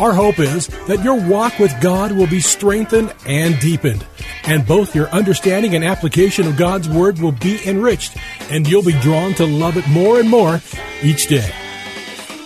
Our hope is that your walk with God will be strengthened and deepened, and both your understanding and application of God's Word will be enriched, and you'll be drawn to love it more and more each day.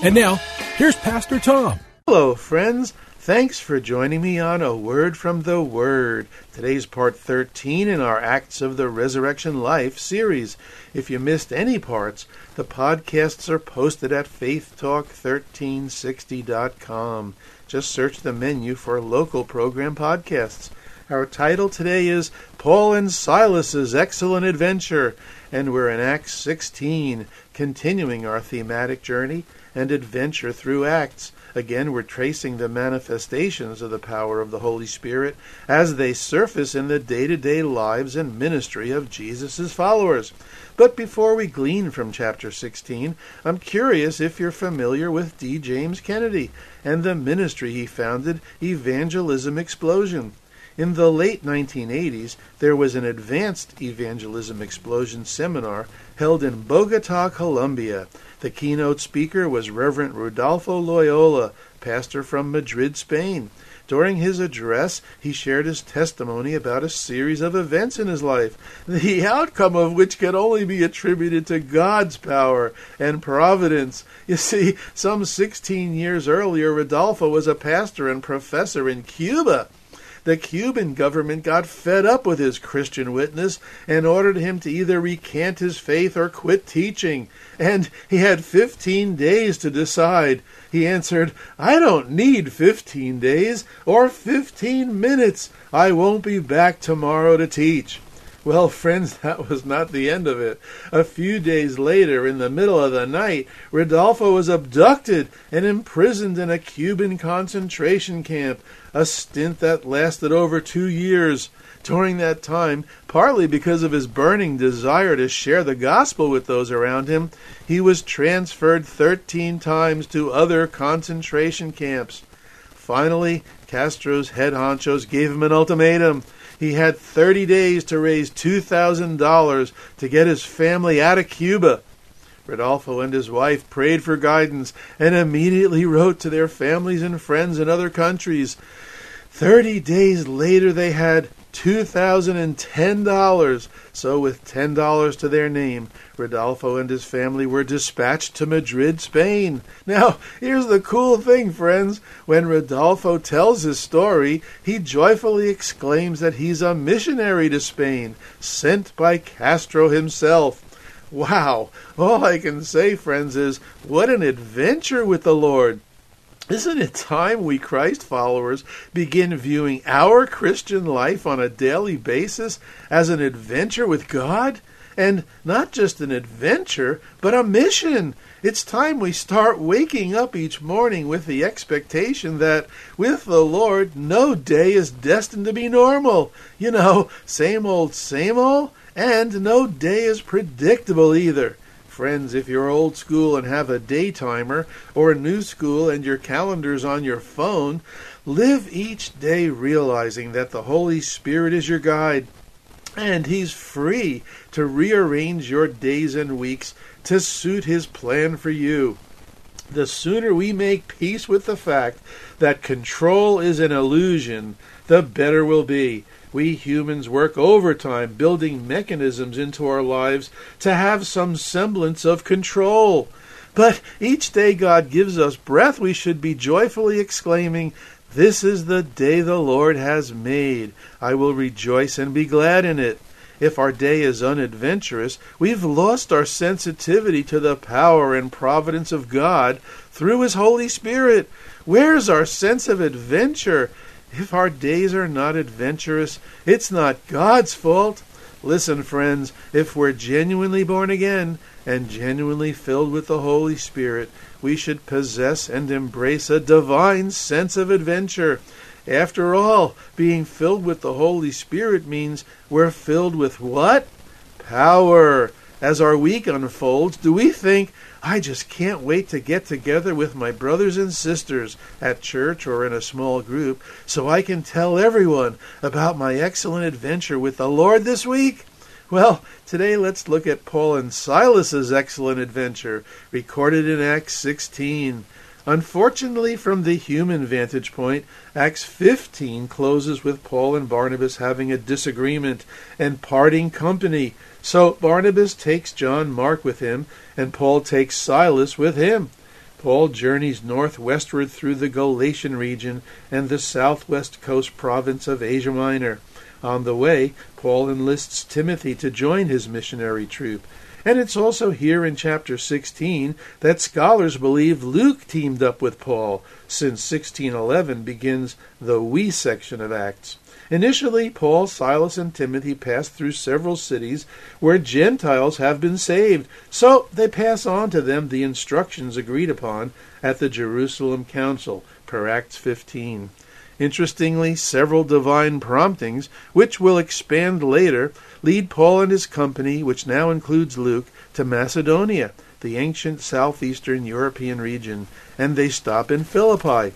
And now, here's Pastor Tom. Hello, friends. Thanks for joining me on A Word from the Word. Today's part 13 in our Acts of the Resurrection Life series. If you missed any parts, the podcasts are posted at faithtalk1360.com. Just search the menu for local program podcasts. Our title today is Paul and Silas's Excellent Adventure, and we're in Acts 16, continuing our thematic journey and adventure through Acts. Again, we're tracing the manifestations of the power of the Holy Spirit as they surface in the day to day lives and ministry of Jesus' followers. But before we glean from chapter 16, I'm curious if you're familiar with D. James Kennedy and the ministry he founded, Evangelism Explosion. In the late 1980s, there was an advanced evangelism explosion seminar held in Bogota, Colombia. The keynote speaker was Reverend Rodolfo Loyola, pastor from Madrid, Spain. During his address, he shared his testimony about a series of events in his life, the outcome of which can only be attributed to God's power and providence. You see, some 16 years earlier, Rodolfo was a pastor and professor in Cuba. The Cuban government got fed up with his Christian witness and ordered him to either recant his faith or quit teaching. And he had 15 days to decide. He answered, I don't need 15 days or 15 minutes. I won't be back tomorrow to teach. Well, friends, that was not the end of it. A few days later, in the middle of the night, Rodolfo was abducted and imprisoned in a Cuban concentration camp, a stint that lasted over two years. During that time, partly because of his burning desire to share the gospel with those around him, he was transferred 13 times to other concentration camps. Finally, Castro's head honchos gave him an ultimatum. He had 30 days to raise $2,000 to get his family out of Cuba. Rodolfo and his wife prayed for guidance and immediately wrote to their families and friends in other countries. Thirty days later, they had $2,010. So, with $10 to their name, Rodolfo and his family were dispatched to Madrid, Spain. Now, here's the cool thing, friends. When Rodolfo tells his story, he joyfully exclaims that he's a missionary to Spain, sent by Castro himself. Wow! All I can say, friends, is what an adventure with the Lord! Isn't it time we Christ followers begin viewing our Christian life on a daily basis as an adventure with God? And not just an adventure, but a mission. It's time we start waking up each morning with the expectation that with the Lord, no day is destined to be normal. You know, same old, same old, and no day is predictable either. Friends, if you're old school and have a day timer, or new school and your calendar's on your phone, live each day realizing that the Holy Spirit is your guide and He's free to rearrange your days and weeks to suit His plan for you. The sooner we make peace with the fact that control is an illusion, the better we'll be. We humans work overtime building mechanisms into our lives to have some semblance of control. But each day God gives us breath, we should be joyfully exclaiming, This is the day the Lord has made. I will rejoice and be glad in it. If our day is unadventurous, we've lost our sensitivity to the power and providence of God through His Holy Spirit. Where's our sense of adventure? If our days are not adventurous, it's not God's fault. Listen, friends, if we're genuinely born again and genuinely filled with the Holy Spirit, we should possess and embrace a divine sense of adventure. After all, being filled with the Holy Spirit means we're filled with what? Power. As our week unfolds, do we think, I just can't wait to get together with my brothers and sisters at church or in a small group so I can tell everyone about my excellent adventure with the Lord this week? Well, today let's look at Paul and Silas's excellent adventure, recorded in Acts 16. Unfortunately, from the human vantage point, Acts 15 closes with Paul and Barnabas having a disagreement and parting company. So Barnabas takes John Mark with him, and Paul takes Silas with him. Paul journeys northwestward through the Galatian region and the southwest coast province of Asia Minor. On the way, Paul enlists Timothy to join his missionary troop. And it's also here in chapter 16 that scholars believe Luke teamed up with Paul, since 1611 begins the we section of Acts. Initially, Paul, Silas, and Timothy pass through several cities where Gentiles have been saved, so they pass on to them the instructions agreed upon at the Jerusalem Council, per Acts 15. Interestingly, several divine promptings, which will expand later, lead Paul and his company, which now includes Luke, to Macedonia, the ancient southeastern European region, and they stop in Philippi.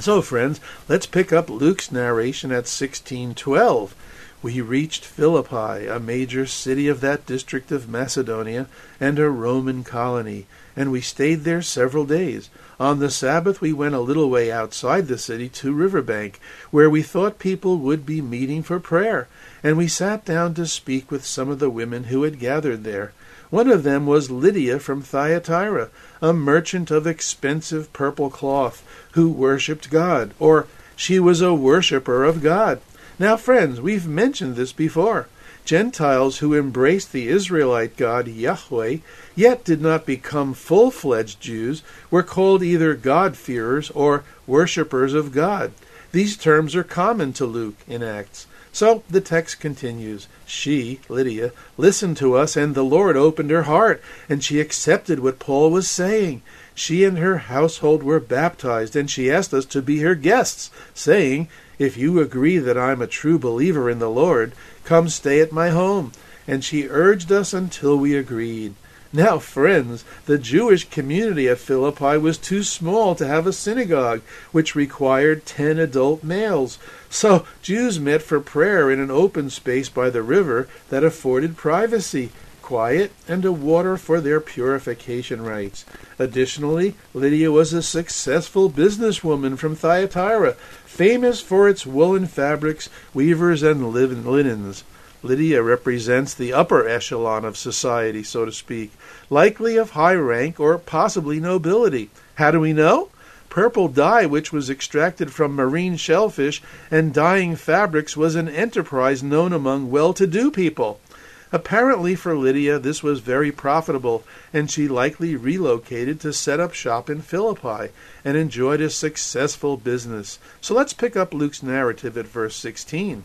So, friends, let's pick up Luke's narration at 1612. We reached Philippi, a major city of that district of Macedonia, and a Roman colony, and we stayed there several days. On the Sabbath, we went a little way outside the city to Riverbank, where we thought people would be meeting for prayer, and we sat down to speak with some of the women who had gathered there. One of them was Lydia from Thyatira, a merchant of expensive purple cloth, who worshipped God, or she was a worshipper of God. Now, friends, we've mentioned this before. Gentiles who embraced the Israelite God Yahweh, yet did not become full fledged Jews, were called either God-fearers or worshippers of God. These terms are common to Luke in Acts. So the text continues. She, Lydia, listened to us, and the Lord opened her heart, and she accepted what Paul was saying. She and her household were baptized, and she asked us to be her guests, saying, If you agree that I'm a true believer in the Lord, Come stay at my home. And she urged us until we agreed. Now, friends, the Jewish community of Philippi was too small to have a synagogue, which required ten adult males. So Jews met for prayer in an open space by the river that afforded privacy, quiet, and a water for their purification rites. Additionally, Lydia was a successful businesswoman from Thyatira, famous for its woolen fabrics, weavers, and linens. Lydia represents the upper echelon of society, so to speak, likely of high rank or possibly nobility. How do we know? Purple dye, which was extracted from marine shellfish, and dyeing fabrics was an enterprise known among well to do people. Apparently, for Lydia, this was very profitable, and she likely relocated to set up shop in Philippi and enjoyed a successful business. So let's pick up Luke's narrative at verse 16.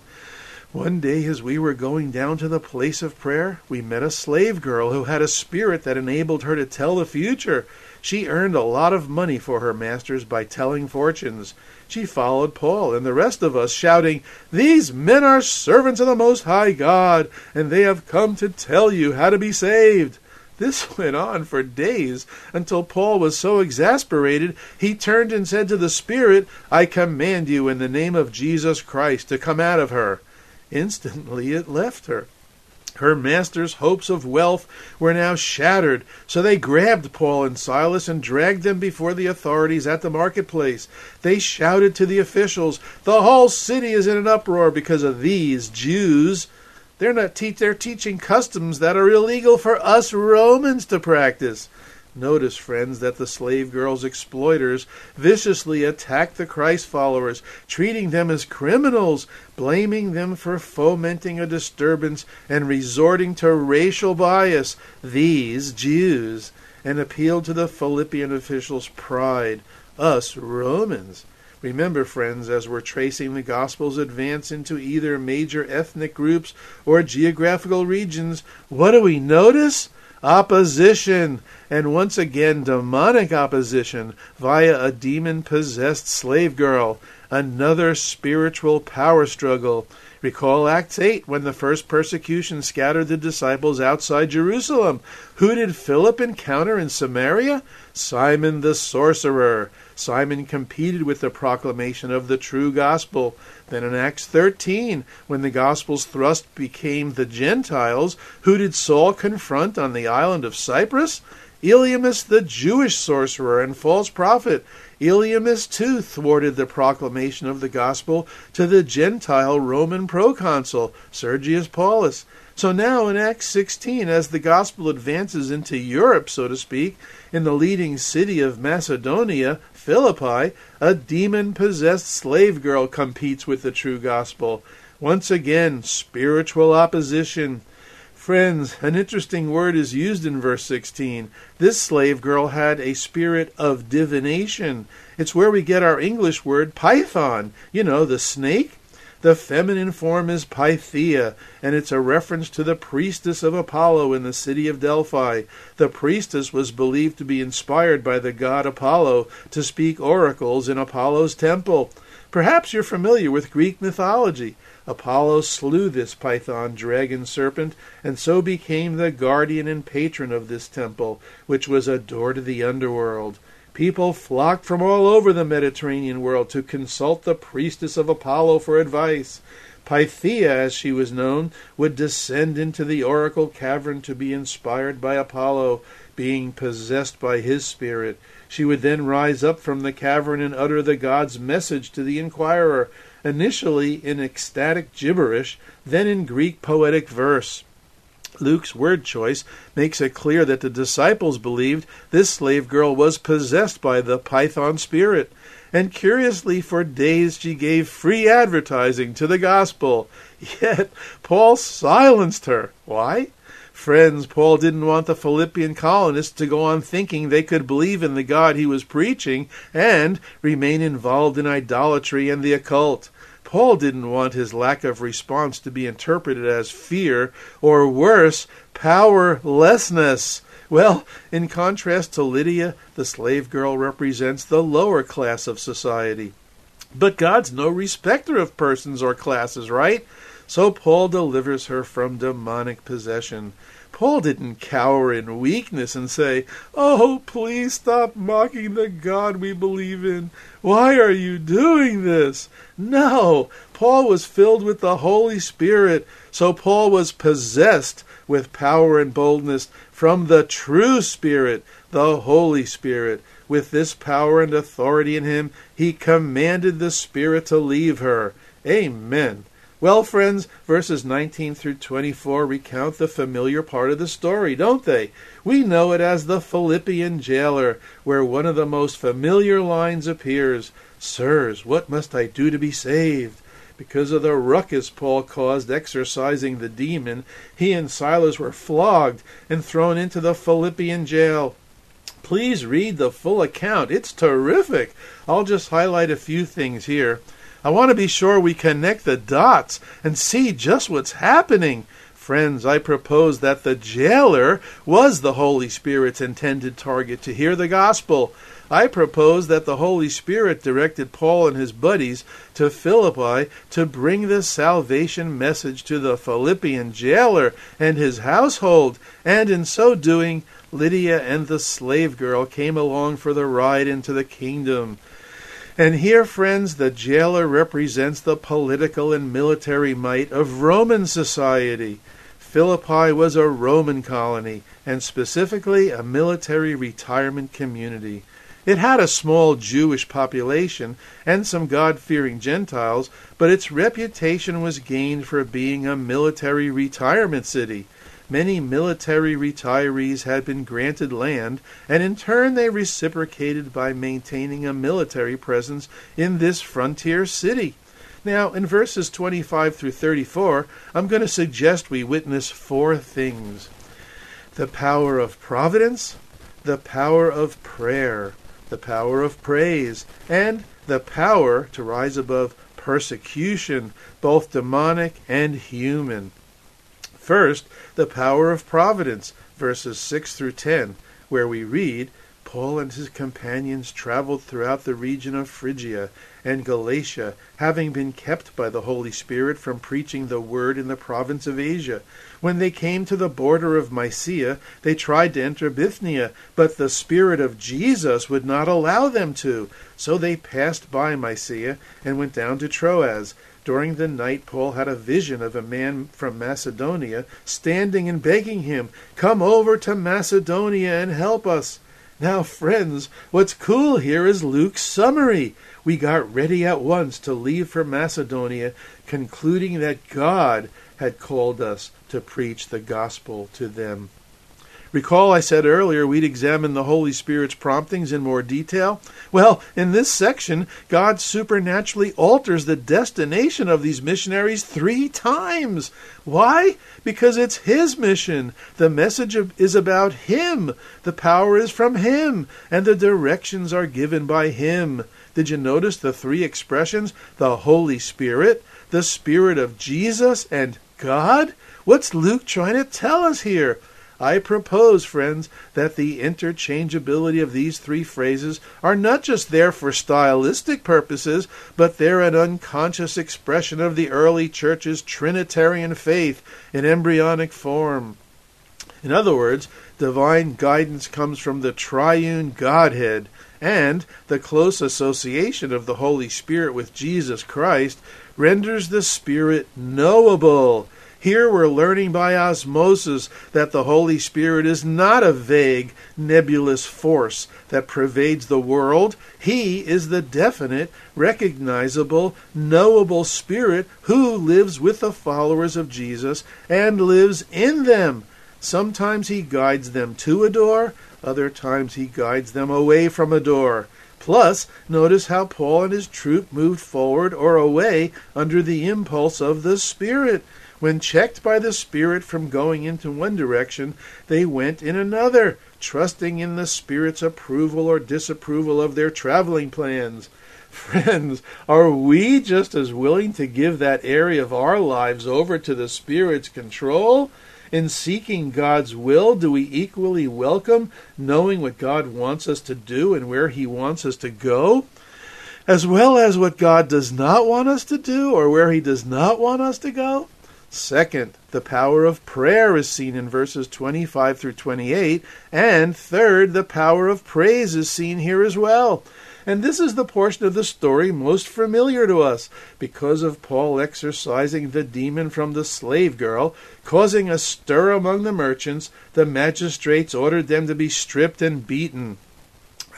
One day, as we were going down to the place of prayer, we met a slave girl who had a spirit that enabled her to tell the future. She earned a lot of money for her masters by telling fortunes she followed Paul and the rest of us, shouting, These men are servants of the Most High God, and they have come to tell you how to be saved. This went on for days until Paul was so exasperated he turned and said to the Spirit, I command you in the name of Jesus Christ to come out of her. Instantly it left her. Her master's hopes of wealth were now shattered, so they grabbed Paul and Silas and dragged them before the authorities at the marketplace. They shouted to the officials, "The whole city is in an uproar because of these Jews. They're not te- they're teaching customs that are illegal for us Romans to practice." Notice, friends, that the slave girl's exploiters viciously attacked the Christ followers, treating them as criminals, blaming them for fomenting a disturbance, and resorting to racial bias, these Jews, and appealed to the Philippian officials' pride, us Romans. Remember, friends, as we're tracing the Gospel's advance into either major ethnic groups or geographical regions, what do we notice? Opposition, and once again demonic opposition via a demon possessed slave girl. another spiritual power struggle. Recall Acts 8 when the first persecution scattered the disciples outside Jerusalem. Who did Philip encounter in Samaria? Simon the sorcerer. Simon competed with the proclamation of the true gospel. Then in Acts 13, when the gospel's thrust became the Gentiles, who did Saul confront on the island of Cyprus? Elymas the Jewish sorcerer and false prophet. Elymas too thwarted the proclamation of the gospel to the Gentile Roman proconsul, Sergius Paulus. So now in Acts 16, as the gospel advances into Europe, so to speak, in the leading city of Macedonia, Philippi, a demon possessed slave girl competes with the true gospel. Once again, spiritual opposition. Friends, an interesting word is used in verse 16. This slave girl had a spirit of divination. It's where we get our English word python. You know, the snake. The feminine form is Pythia, and it's a reference to the priestess of Apollo in the city of Delphi. The priestess was believed to be inspired by the god Apollo to speak oracles in Apollo's temple. Perhaps you're familiar with Greek mythology. Apollo slew this python dragon serpent, and so became the guardian and patron of this temple, which was a door to the underworld. People flocked from all over the Mediterranean world to consult the priestess of Apollo for advice. Pythia, as she was known, would descend into the oracle cavern to be inspired by Apollo, being possessed by his spirit. She would then rise up from the cavern and utter the god's message to the inquirer, initially in ecstatic gibberish, then in Greek poetic verse. Luke's word choice makes it clear that the disciples believed this slave girl was possessed by the python spirit. And curiously, for days she gave free advertising to the gospel. Yet Paul silenced her. Why? Friends, Paul didn't want the Philippian colonists to go on thinking they could believe in the God he was preaching and remain involved in idolatry and the occult. Paul didn't want his lack of response to be interpreted as fear, or worse, powerlessness. Well, in contrast to Lydia, the slave girl represents the lower class of society. But God's no respecter of persons or classes, right? So Paul delivers her from demonic possession. Paul didn't cower in weakness and say, Oh, please stop mocking the God we believe in. Why are you doing this? No, Paul was filled with the Holy Spirit, so Paul was possessed with power and boldness from the true Spirit, the Holy Spirit. With this power and authority in him, he commanded the Spirit to leave her. Amen. Well, friends, verses 19 through 24 recount the familiar part of the story, don't they? We know it as the Philippian jailer, where one of the most familiar lines appears Sirs, what must I do to be saved? Because of the ruckus Paul caused exorcising the demon, he and Silas were flogged and thrown into the Philippian jail. Please read the full account. It's terrific. I'll just highlight a few things here. I want to be sure we connect the dots and see just what's happening. Friends, I propose that the jailer was the Holy Spirit's intended target to hear the gospel. I propose that the Holy Spirit directed Paul and his buddies to Philippi to bring the salvation message to the Philippian jailer and his household, and in so doing, Lydia and the slave girl came along for the ride into the kingdom. And here, friends, the jailer represents the political and military might of Roman society. Philippi was a Roman colony, and specifically a military retirement community. It had a small Jewish population and some God fearing Gentiles, but its reputation was gained for being a military retirement city. Many military retirees had been granted land, and in turn they reciprocated by maintaining a military presence in this frontier city. Now, in verses 25 through 34, I'm going to suggest we witness four things the power of providence, the power of prayer, the power of praise, and the power to rise above persecution, both demonic and human. First, the power of providence, verses 6 through 10, where we read, Paul and his companions traveled throughout the region of Phrygia and Galatia, having been kept by the Holy Spirit from preaching the word in the province of Asia. When they came to the border of Mysia, they tried to enter Bithynia, but the Spirit of Jesus would not allow them to. So they passed by Mysia and went down to Troas. During the night, Paul had a vision of a man from Macedonia standing and begging him, Come over to Macedonia and help us. Now, friends, what's cool here is Luke's summary. We got ready at once to leave for Macedonia, concluding that God had called us to preach the gospel to them. Recall I said earlier we'd examine the Holy Spirit's promptings in more detail? Well, in this section, God supernaturally alters the destination of these missionaries three times. Why? Because it's His mission. The message is about Him. The power is from Him, and the directions are given by Him. Did you notice the three expressions? The Holy Spirit, the Spirit of Jesus, and God? What's Luke trying to tell us here? I propose, friends, that the interchangeability of these three phrases are not just there for stylistic purposes, but they're an unconscious expression of the early church's Trinitarian faith in embryonic form. In other words, divine guidance comes from the triune Godhead, and the close association of the Holy Spirit with Jesus Christ renders the Spirit knowable here we're learning by osmosis that the Holy Spirit is not a vague, nebulous force that pervades the world. He is the definite, recognizable, knowable Spirit who lives with the followers of Jesus and lives in them. Sometimes he guides them to a door, other times he guides them away from a door. Plus, notice how Paul and his troop moved forward or away under the impulse of the Spirit. When checked by the Spirit from going into one direction, they went in another, trusting in the Spirit's approval or disapproval of their traveling plans. Friends, are we just as willing to give that area of our lives over to the Spirit's control? In seeking God's will, do we equally welcome knowing what God wants us to do and where He wants us to go? As well as what God does not want us to do or where He does not want us to go? Second, the power of prayer is seen in verses 25 through 28. And third, the power of praise is seen here as well. And this is the portion of the story most familiar to us because of Paul exorcising the demon from the slave girl, causing a stir among the merchants. The magistrates ordered them to be stripped and beaten.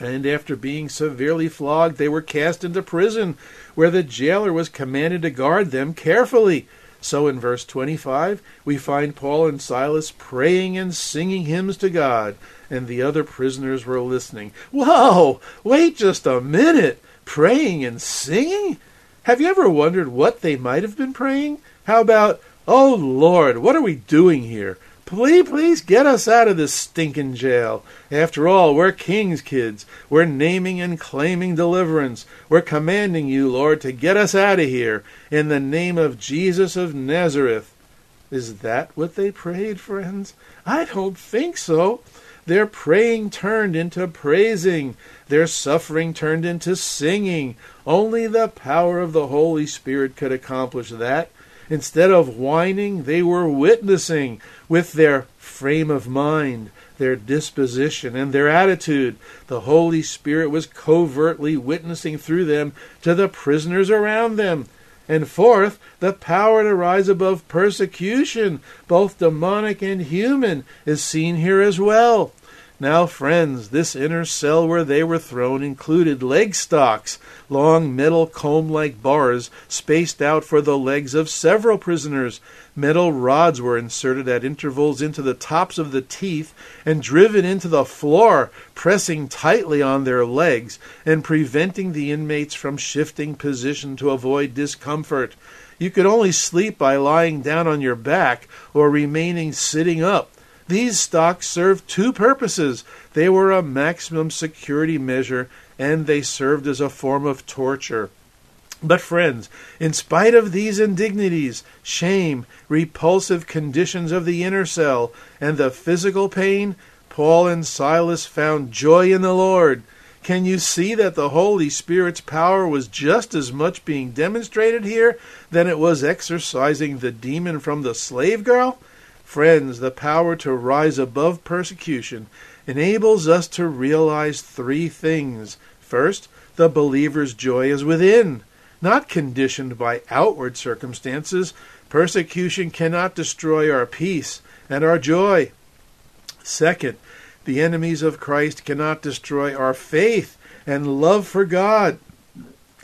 And after being severely flogged, they were cast into prison, where the jailer was commanded to guard them carefully. So in verse 25, we find Paul and Silas praying and singing hymns to God, and the other prisoners were listening. Whoa! Wait just a minute! Praying and singing? Have you ever wondered what they might have been praying? How about, Oh Lord, what are we doing here? Please, please get us out of this stinking jail. After all, we're king's kids. We're naming and claiming deliverance. We're commanding you, Lord, to get us out of here in the name of Jesus of Nazareth. Is that what they prayed, friends? I don't think so. Their praying turned into praising. Their suffering turned into singing. Only the power of the Holy Spirit could accomplish that. Instead of whining, they were witnessing with their frame of mind, their disposition, and their attitude. The Holy Spirit was covertly witnessing through them to the prisoners around them. And fourth, the power to rise above persecution, both demonic and human, is seen here as well. Now, friends, this inner cell where they were thrown included leg stocks, long metal comb like bars spaced out for the legs of several prisoners. Metal rods were inserted at intervals into the tops of the teeth and driven into the floor, pressing tightly on their legs and preventing the inmates from shifting position to avoid discomfort. You could only sleep by lying down on your back or remaining sitting up. These stocks served two purposes. They were a maximum security measure and they served as a form of torture. But, friends, in spite of these indignities, shame, repulsive conditions of the inner cell, and the physical pain, Paul and Silas found joy in the Lord. Can you see that the Holy Spirit's power was just as much being demonstrated here than it was exorcising the demon from the slave girl? Friends, the power to rise above persecution enables us to realize three things. First, the believer's joy is within, not conditioned by outward circumstances. Persecution cannot destroy our peace and our joy. Second, the enemies of Christ cannot destroy our faith and love for God.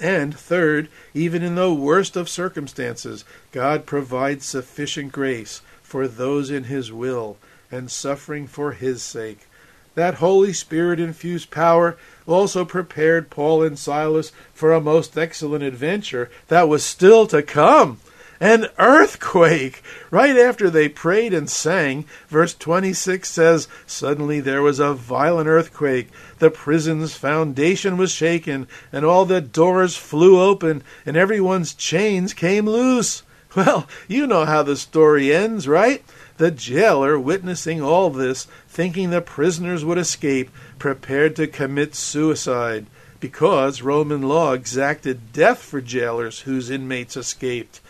And third, even in the worst of circumstances, God provides sufficient grace for those in His will and suffering for His sake. That Holy Spirit infused power also prepared Paul and Silas for a most excellent adventure that was still to come an earthquake. Right after they prayed and sang, verse 26 says, Suddenly there was a violent earthquake. The prison's foundation was shaken, and all the doors flew open, and everyone's chains came loose. Well, you know how the story ends, right? The jailer, witnessing all this, thinking the prisoners would escape, prepared to commit suicide because Roman law exacted death for jailers whose inmates escaped.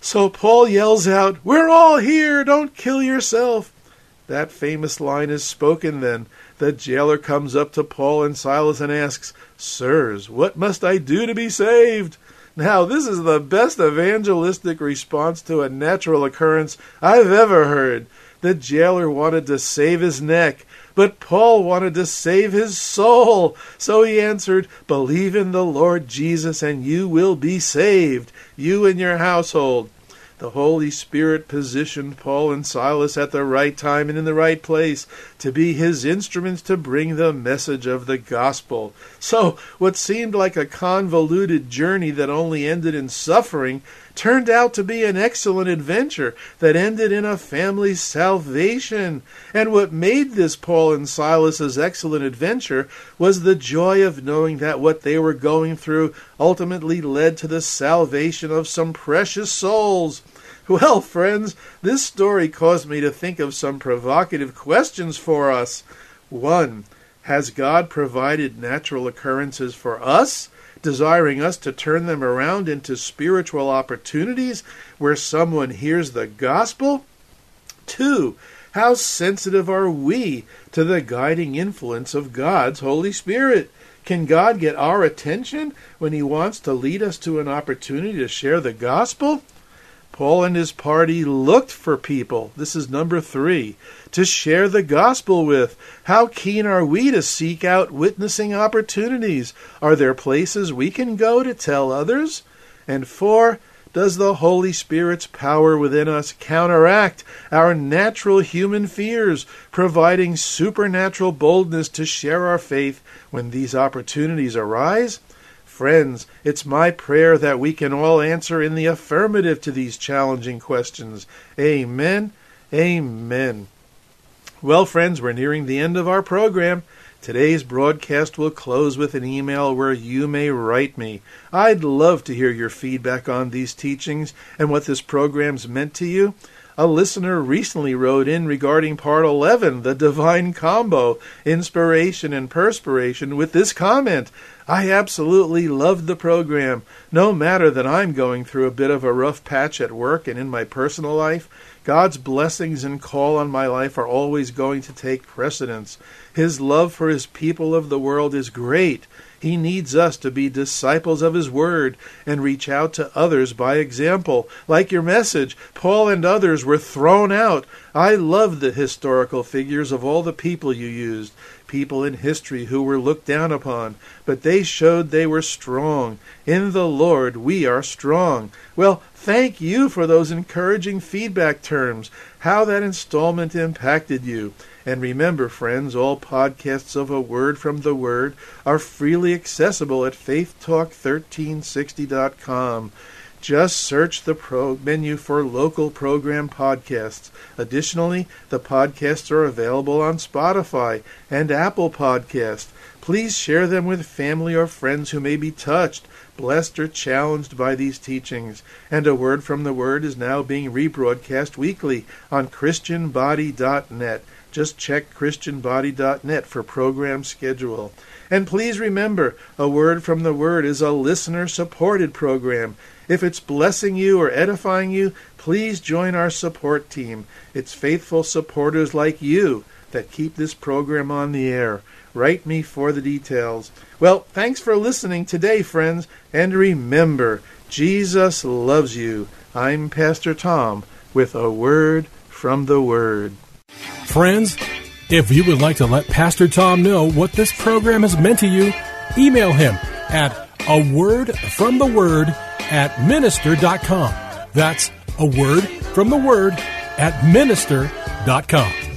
So Paul yells out, We're all here, don't kill yourself. That famous line is spoken then. The jailer comes up to Paul and Silas and asks, Sirs, what must I do to be saved? Now, this is the best evangelistic response to a natural occurrence I've ever heard. The jailer wanted to save his neck, but Paul wanted to save his soul. So he answered, Believe in the Lord Jesus, and you will be saved, you and your household. The Holy Spirit positioned Paul and Silas at the right time and in the right place to be his instruments to bring the message of the gospel. So, what seemed like a convoluted journey that only ended in suffering turned out to be an excellent adventure that ended in a family's salvation. And what made this Paul and Silas's excellent adventure was the joy of knowing that what they were going through ultimately led to the salvation of some precious souls. Well, friends, this story caused me to think of some provocative questions for us. One, has God provided natural occurrences for us? Desiring us to turn them around into spiritual opportunities where someone hears the gospel? Two, how sensitive are we to the guiding influence of God's Holy Spirit? Can God get our attention when He wants to lead us to an opportunity to share the gospel? Paul and his party looked for people. This is number three. To share the gospel with. How keen are we to seek out witnessing opportunities? Are there places we can go to tell others? And four, does the Holy Spirit's power within us counteract our natural human fears, providing supernatural boldness to share our faith when these opportunities arise? Friends, it's my prayer that we can all answer in the affirmative to these challenging questions. Amen. Amen. Well, friends, we're nearing the end of our program. Today's broadcast will close with an email where you may write me. I'd love to hear your feedback on these teachings and what this program's meant to you. A listener recently wrote in regarding part 11, the divine combo, inspiration and perspiration, with this comment I absolutely loved the program. No matter that I'm going through a bit of a rough patch at work and in my personal life, God's blessings and call on my life are always going to take precedence. His love for His people of the world is great. He needs us to be disciples of His Word and reach out to others by example. Like your message, Paul and others were thrown out. I love the historical figures of all the people you used, people in history who were looked down upon, but they showed they were strong. In the Lord we are strong. Well, thank you for those encouraging feedback terms, how that installment impacted you. And remember, friends, all podcasts of A Word from the Word are freely accessible at faithtalk1360.com. Just search the pro menu for local program podcasts. Additionally, the podcasts are available on Spotify and Apple Podcast. Please share them with family or friends who may be touched, blessed, or challenged by these teachings. And A Word from the Word is now being rebroadcast weekly on ChristianBody.net. Just check ChristianBody.net for program schedule. And please remember, A Word from the Word is a listener supported program. If it's blessing you or edifying you, please join our support team. It's faithful supporters like you that keep this program on the air. Write me for the details. Well, thanks for listening today, friends, and remember, Jesus loves you. I'm Pastor Tom with a word from the Word. Friends, if you would like to let Pastor Tom know what this program has meant to you, email him at a word from the word at minister.com. That's a word from the word at minister.com.